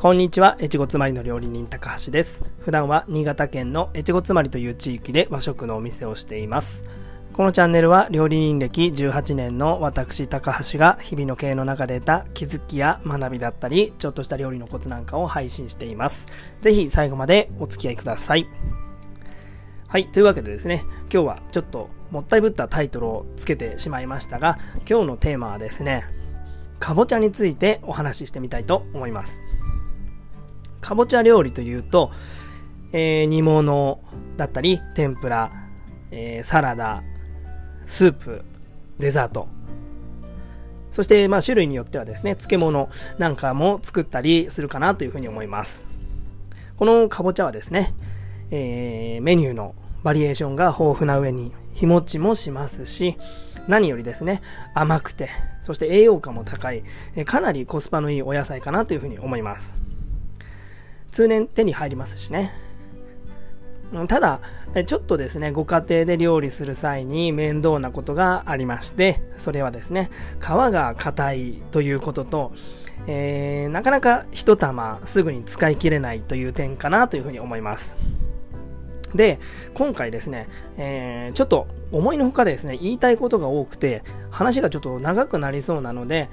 こんにちは、越後つまりの料理人高橋です。普段は新潟県の越後つまりという地域で和食のお店をしています。このチャンネルは料理人歴18年の私高橋が日々の経営の中で得た気づきや学びだったり、ちょっとした料理のコツなんかを配信しています。ぜひ最後までお付き合いください。はい、というわけでですね、今日はちょっともったいぶったタイトルをつけてしまいましたが、今日のテーマはですね、かぼちゃについてお話ししてみたいと思います。かぼちゃ料理というと、えー、煮物だったり、天ぷら、えー、サラダ、スープ、デザート。そして、まあ、種類によってはですね、漬物なんかも作ったりするかなというふうに思います。このかぼちゃはですね、えー、メニューのバリエーションが豊富な上に日持ちもしますし、何よりですね、甘くて、そして栄養価も高い、かなりコスパのいいお野菜かなというふうに思います。通年手に入りますしね。ただ、ちょっとですね、ご家庭で料理する際に面倒なことがありまして、それはですね、皮が硬いということと、えー、なかなか一玉すぐに使い切れないという点かなというふうに思います。で、今回ですね、えー、ちょっと思いのほかですね、言いたいことが多くて、話がちょっと長くなりそうなので、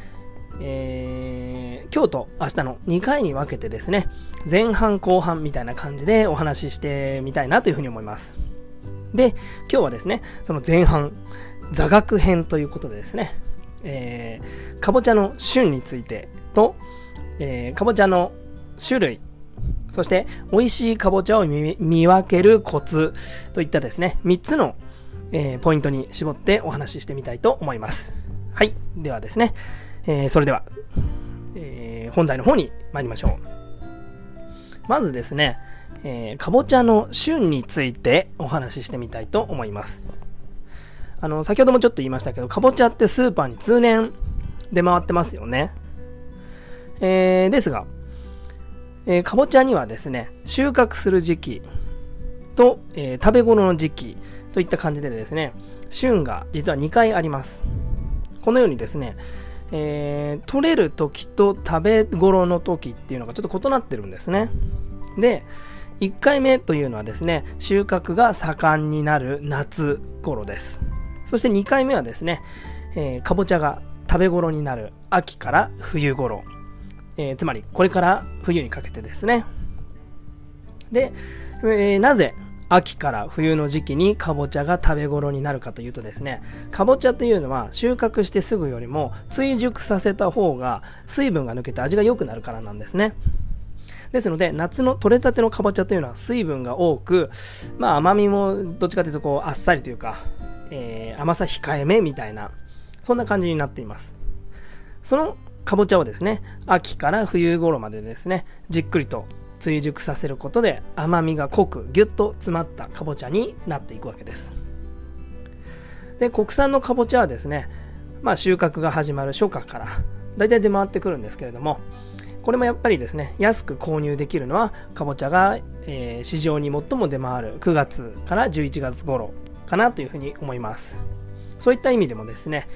えー、今日と明日の2回に分けてですね、前半後半みたいな感じでお話ししてみたいなというふうに思います。で、今日はですね、その前半、座学編ということでですね、えー、かぼちゃの旬についてと、えー、かぼちゃの種類、そして美味しいかぼちゃを見分けるコツといったですね、3つの、えー、ポイントに絞ってお話ししてみたいと思います。はい。ではですね、えー、それでは、えー、本題の方に参りましょう。まずですね、えー、かぼちゃの旬についてお話ししてみたいと思います。あの、先ほどもちょっと言いましたけど、かぼちゃってスーパーに通年出回ってますよね。えー、ですが、えー、かぼちゃにはですね、収穫する時期と、えー、食べ頃の時期といった感じでですね、旬が実は2回あります。このようにですね、えー、取れる時と食べ頃の時っていうのがちょっと異なってるんですね。で、1回目というのはですね、収穫が盛んになる夏頃です。そして2回目はですね、えー、かぼちゃが食べ頃になる秋から冬頃。えー、つまりこれから冬にかけてですね。で、えー、なぜ秋から冬の時期にかぼちゃが食べ頃になるかというとですね、かぼちゃというのは収穫してすぐよりも追熟させた方が水分が抜けて味が良くなるからなんですね。ですので、夏の取れたてのかぼちゃというのは水分が多く、まあ甘みもどっちかというとこうあっさりというか、えー、甘さ控えめみたいな、そんな感じになっています。そのかぼちゃをですね、秋から冬頃までですね、じっくりと追熟させることで甘みが濃くギュッと詰まったかぼちゃになっていくわけです。で国産のかぼちゃはですね、まあ、収穫が始まる初夏から大体出回ってくるんですけれどもこれもやっぱりですね安く購入できるのはかぼちゃが、えー、市場に最も出回る9月から11月頃かなというふうに思います。そういった意味でもですね、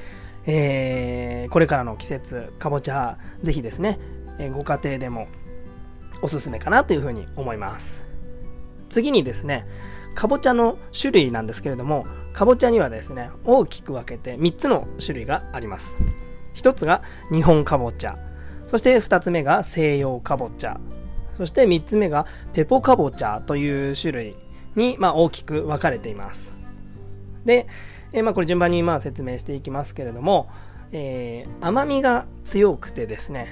えー、これからの季節かぼちゃぜひですね、えー、ご家庭でもおすすめかなというふうに思います。次にですねかぼちゃの種類なんですけれどもかぼちゃにはですね大きく分けて3つの種類があります。1つが日本かぼちゃそして2つ目が西洋かぼちゃそして3つ目がペポかぼちゃという種類に、まあ、大きく分かれています。で、え、まあ、これ順番にまあ説明していきますけれども、えー、甘みが強くてですね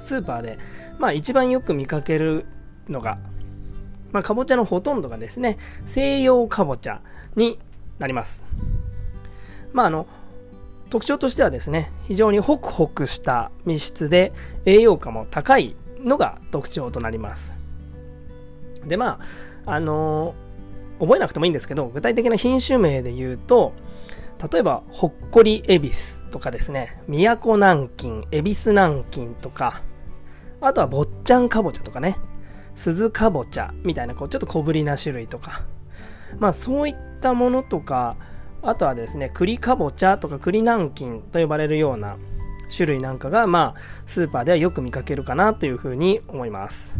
スーパーでまあ一番よく見かけるのが、まあ、かぼちゃのほとんどがですね、西洋かぼちゃになります。まああの、特徴としてはですね、非常にホクホクした密質で栄養価も高いのが特徴となります。で、まあ、あのー、覚えなくてもいいんですけど、具体的な品種名で言うと、例えば、ほっこり恵比寿とかですね、都南京、恵比寿南京とか、あとは坊ちゃんかぼちゃとかね、鈴かぼちゃみたいな、こう、ちょっと小ぶりな種類とか、まあそういったものとか、あとはですね、栗かぼちゃとか栗南京と呼ばれるような種類なんかが、まあ、スーパーではよく見かけるかなというふうに思います。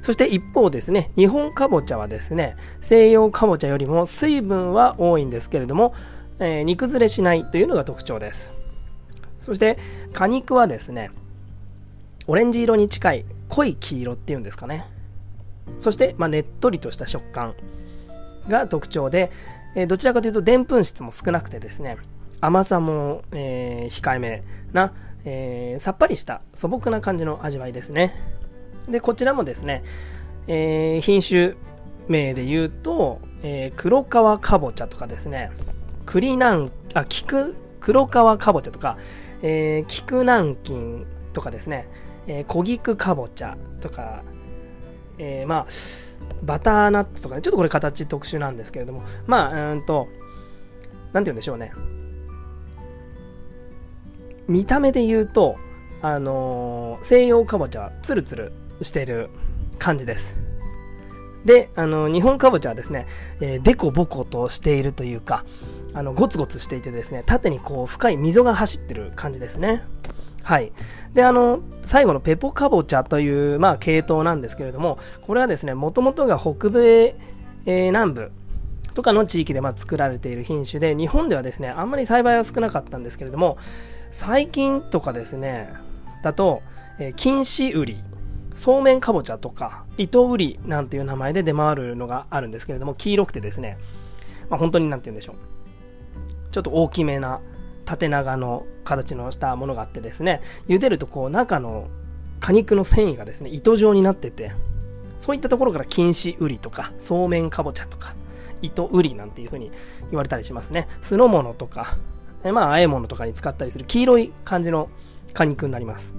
そして一方ですね、日本かぼちゃはですね、西洋かぼちゃよりも水分は多いんですけれども、えー、煮崩れしないというのが特徴です。そして果肉はですね、オレンジ色に近い濃い黄色っていうんですかね。そして、まあ、ねっとりとした食感が特徴で、えー、どちらかというとでんぷん質も少なくてですね、甘さも、えー、控えめな、えー、さっぱりした素朴な感じの味わいですね。で、こちらもですね、え、品種名で言うと、え、黒川かぼちゃとかですね、栗南、あ、菊、黒川かぼちゃとか、えー、菊南京とかですね、えー、小菊かぼちゃとか、えー、まあ、バターナッツとかね、ちょっとこれ形特殊なんですけれども、まあ、うんと、なんて言うんでしょうね。見た目で言うと、あのー、西洋かぼちゃはツルツルしてる感じです。で、あの、日本かぼちゃはですね、えー、デコボコとしているというか、あの、ゴツゴツしていてですね、縦にこう、深い溝が走ってる感じですね。はい。で、あの、最後のペポかぼちゃという、まあ、系統なんですけれども、これはですね、もともとが北米、えー、南部とかの地域で、まあ、作られている品種で、日本ではですね、あんまり栽培は少なかったんですけれども、最近とかですね、だと、えー、禁止売りそうめんかぼちゃとか、糸売りなんていう名前で出回るのがあるんですけれども、黄色くてですね、まあ、本当になんて言うんでしょう。ちょっと大きめな縦長の形のしたものがあってですね、茹でるとこう中の果肉の繊維がですね、糸状になってて、そういったところから禁止売りとか、そうめんかぼちゃとか、糸売りなんていう風に言われたりしますね。酢の物とか、まあ、和え物とかに使ったりする黄色い感じの果肉になります。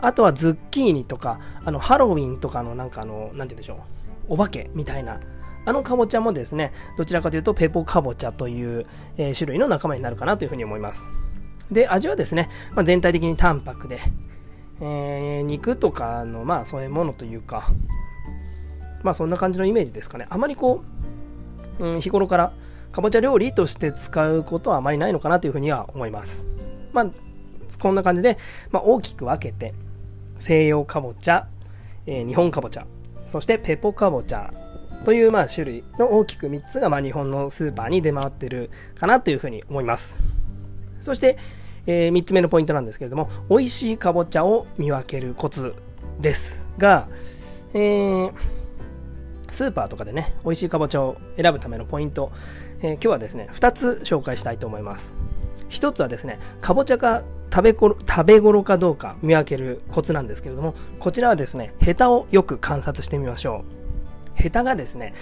あとはズッキーニとか、あの、ハロウィンとかのなんかあの、なんて言うんでしょう、お化けみたいな、あのかぼちゃもですね、どちらかというとペポかぼちゃという、えー、種類の仲間になるかなというふうに思います。で、味はですね、まあ、全体的に淡白で、えー、肉とかの、まあそういうものというか、まあそんな感じのイメージですかね。あまりこう、うん、日頃からかぼちゃ料理として使うことはあまりないのかなというふうには思います。まあ、こんな感じで、まあ、大きく分けて、西洋かぼちゃ、えー、日本かぼちゃ、そしてペポかぼちゃというまあ種類の大きく3つがまあ日本のスーパーに出回ってるかなというふうに思います。そして、えー、3つ目のポイントなんですけれども、美味しいかぼちゃを見分けるコツですが、えー、スーパーとかでね、美味しいかぼちゃを選ぶためのポイント、えー、今日はですね、2つ紹介したいと思います。1つはですね、かぼちゃが食べ頃食べ頃かどうか見分けるコツなんですけれども、こちらはですね、ヘタをよく観察してみましょう。ヘタがですね、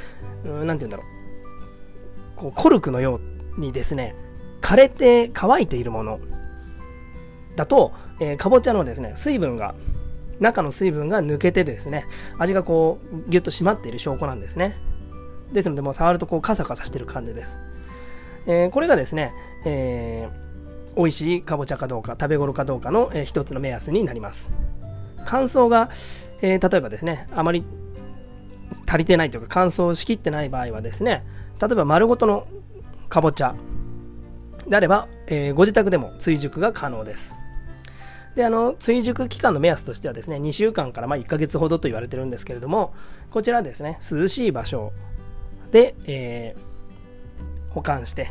うん、て言うんだろう。こうコルクのようにですね、枯れて乾いているものだと、えー、かぼちゃのですね、水分が、中の水分が抜けてですね、味がこう、ぎゅっと締まっている証拠なんですね。ですので、もう触るとこうカサカサしてる感じです。えー、これがですね、えー美味しいかぼちゃかどうか食べ頃かどうかの、えー、一つの目安になります乾燥が、えー、例えばですねあまり足りてないというか乾燥しきってない場合はですね例えば丸ごとのかぼちゃであれば、えー、ご自宅でも追熟が可能ですであの追熟期間の目安としてはですね2週間からま1ヶ月ほどと言われてるんですけれどもこちらですね涼しい場所で、えー、保管して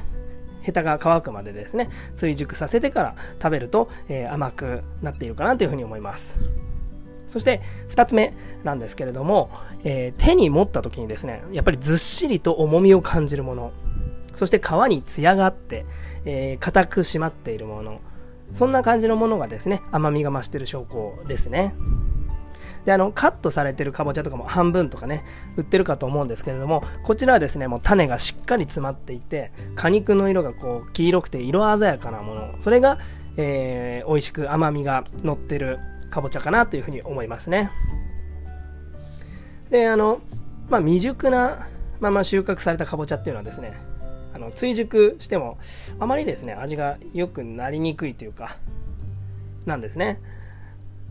ヘタが乾くまでですね、追熟させてから食べると、えー、甘くなっているかなというふうに思います。そして2つ目なんですけれども、えー、手に持った時にですね、やっぱりずっしりと重みを感じるもの、そして皮にツヤがあって、えー、硬く締まっているもの、そんな感じのものがですね、甘みが増している証拠ですね。で、あの、カットされてるかぼちゃとかも半分とかね、売ってるかと思うんですけれども、こちらはですね、もう種がしっかり詰まっていて、果肉の色がこう、黄色くて色鮮やかなもの、それが、えー、美味しく甘みが乗ってるかぼちゃかなというふうに思いますね。で、あの、まあ、未熟なまま収穫されたかぼちゃっていうのはですね、あの追熟してもあまりですね味が良くなりにくいというかなんですね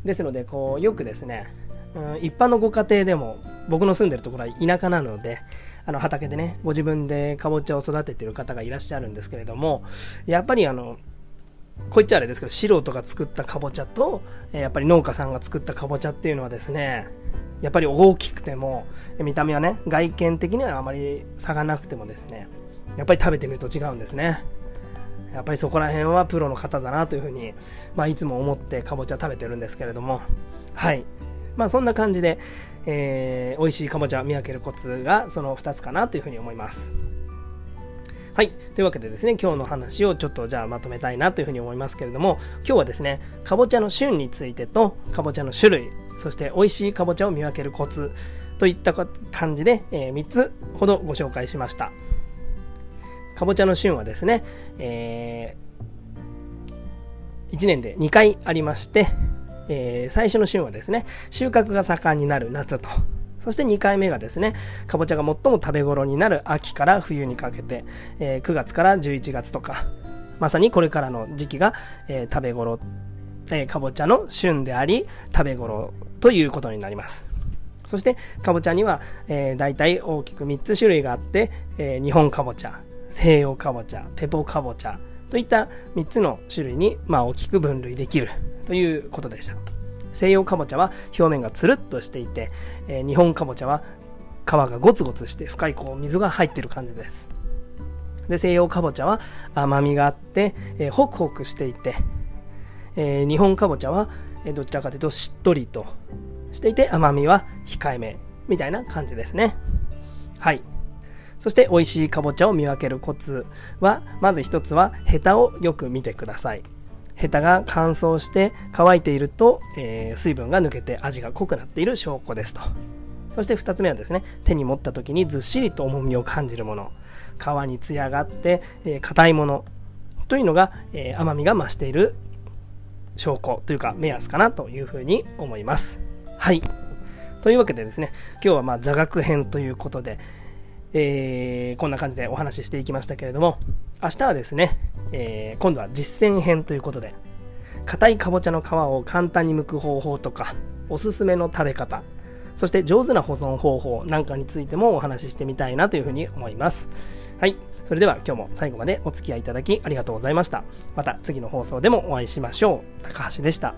ですのでこうよくですねうん、一般のご家庭でも僕の住んでるところは田舎なのであの畑でねご自分でかぼちゃを育ててる方がいらっしゃるんですけれどもやっぱりあのこう言っちゃあれですけど素人が作ったかぼちゃと、えやっぱり農家さんが作ったかぼちゃっていうのはですねやっぱり大きくても見た目はね外見的にはあまり差がなくてもですねやっぱり食べてみると違うんですね。やっぱりそこら辺はプロの方だなというふうに、まあ、いつも思ってかぼちゃ食べてるんですけれども。はい。まあそんな感じで、えー、美味しいかぼちゃ見分けるコツがその2つかなというふうに思います。はい。というわけでですね、今日の話をちょっとじゃあまとめたいなというふうに思いますけれども、今日はですね、かぼちゃの旬についてと、かぼちゃの種類、そして美味しいかぼちゃを見分けるコツといった感じで、えー、3つほどご紹介しました。かぼちゃの旬はですね、えー、1年で2回ありまして、えー、最初の旬はですね、収穫が盛んになる夏と、そして2回目がですね、かぼちゃが最も食べ頃になる秋から冬にかけて、えー、9月から11月とか、まさにこれからの時期が、えー、食べ頃、えー、かぼちゃの旬であり、食べ頃ということになります。そして、かぼちゃには、えー、大体大きく3つ種類があって、えー、日本かぼちゃ、西洋かぼちゃ、ペポかぼちゃといった3つの種類に、まあ、大きく分類できるということでした。西洋かぼちゃは表面がつるっとしていて、えー、日本かぼちゃは皮がゴツゴツして深いこう水が入ってる感じです。で西洋かぼちゃは甘みがあって、えー、ホクホクしていて、えー、日本かぼちゃは、えどちらかというとしっとりとしていて甘みは控えめみたいな感じですね。はい。そして美味しいかぼちゃを見分けるコツはまず一つはヘタをよく見てください。ヘタが乾燥して乾いていると、えー、水分が抜けて味が濃くなっている証拠ですと。そして2つ目はですね手に持った時にずっしりと重みを感じるもの。皮にツヤがあって硬、えー、いもの。というのが、えー、甘みが増している証拠というか目安かなというふうに思います。はい。というわけでですね今日はまあ座学編ということで、えー、こんな感じでお話ししていきましたけれども明日はですねえー、今度は実践編ということで硬いかぼちゃの皮を簡単に剥く方法とかおすすめの食べ方そして上手な保存方法なんかについてもお話ししてみたいなというふうに思います。はい。それでは今日も最後までお付き合いいただきありがとうございました。また次の放送でもお会いしましょう。高橋でした。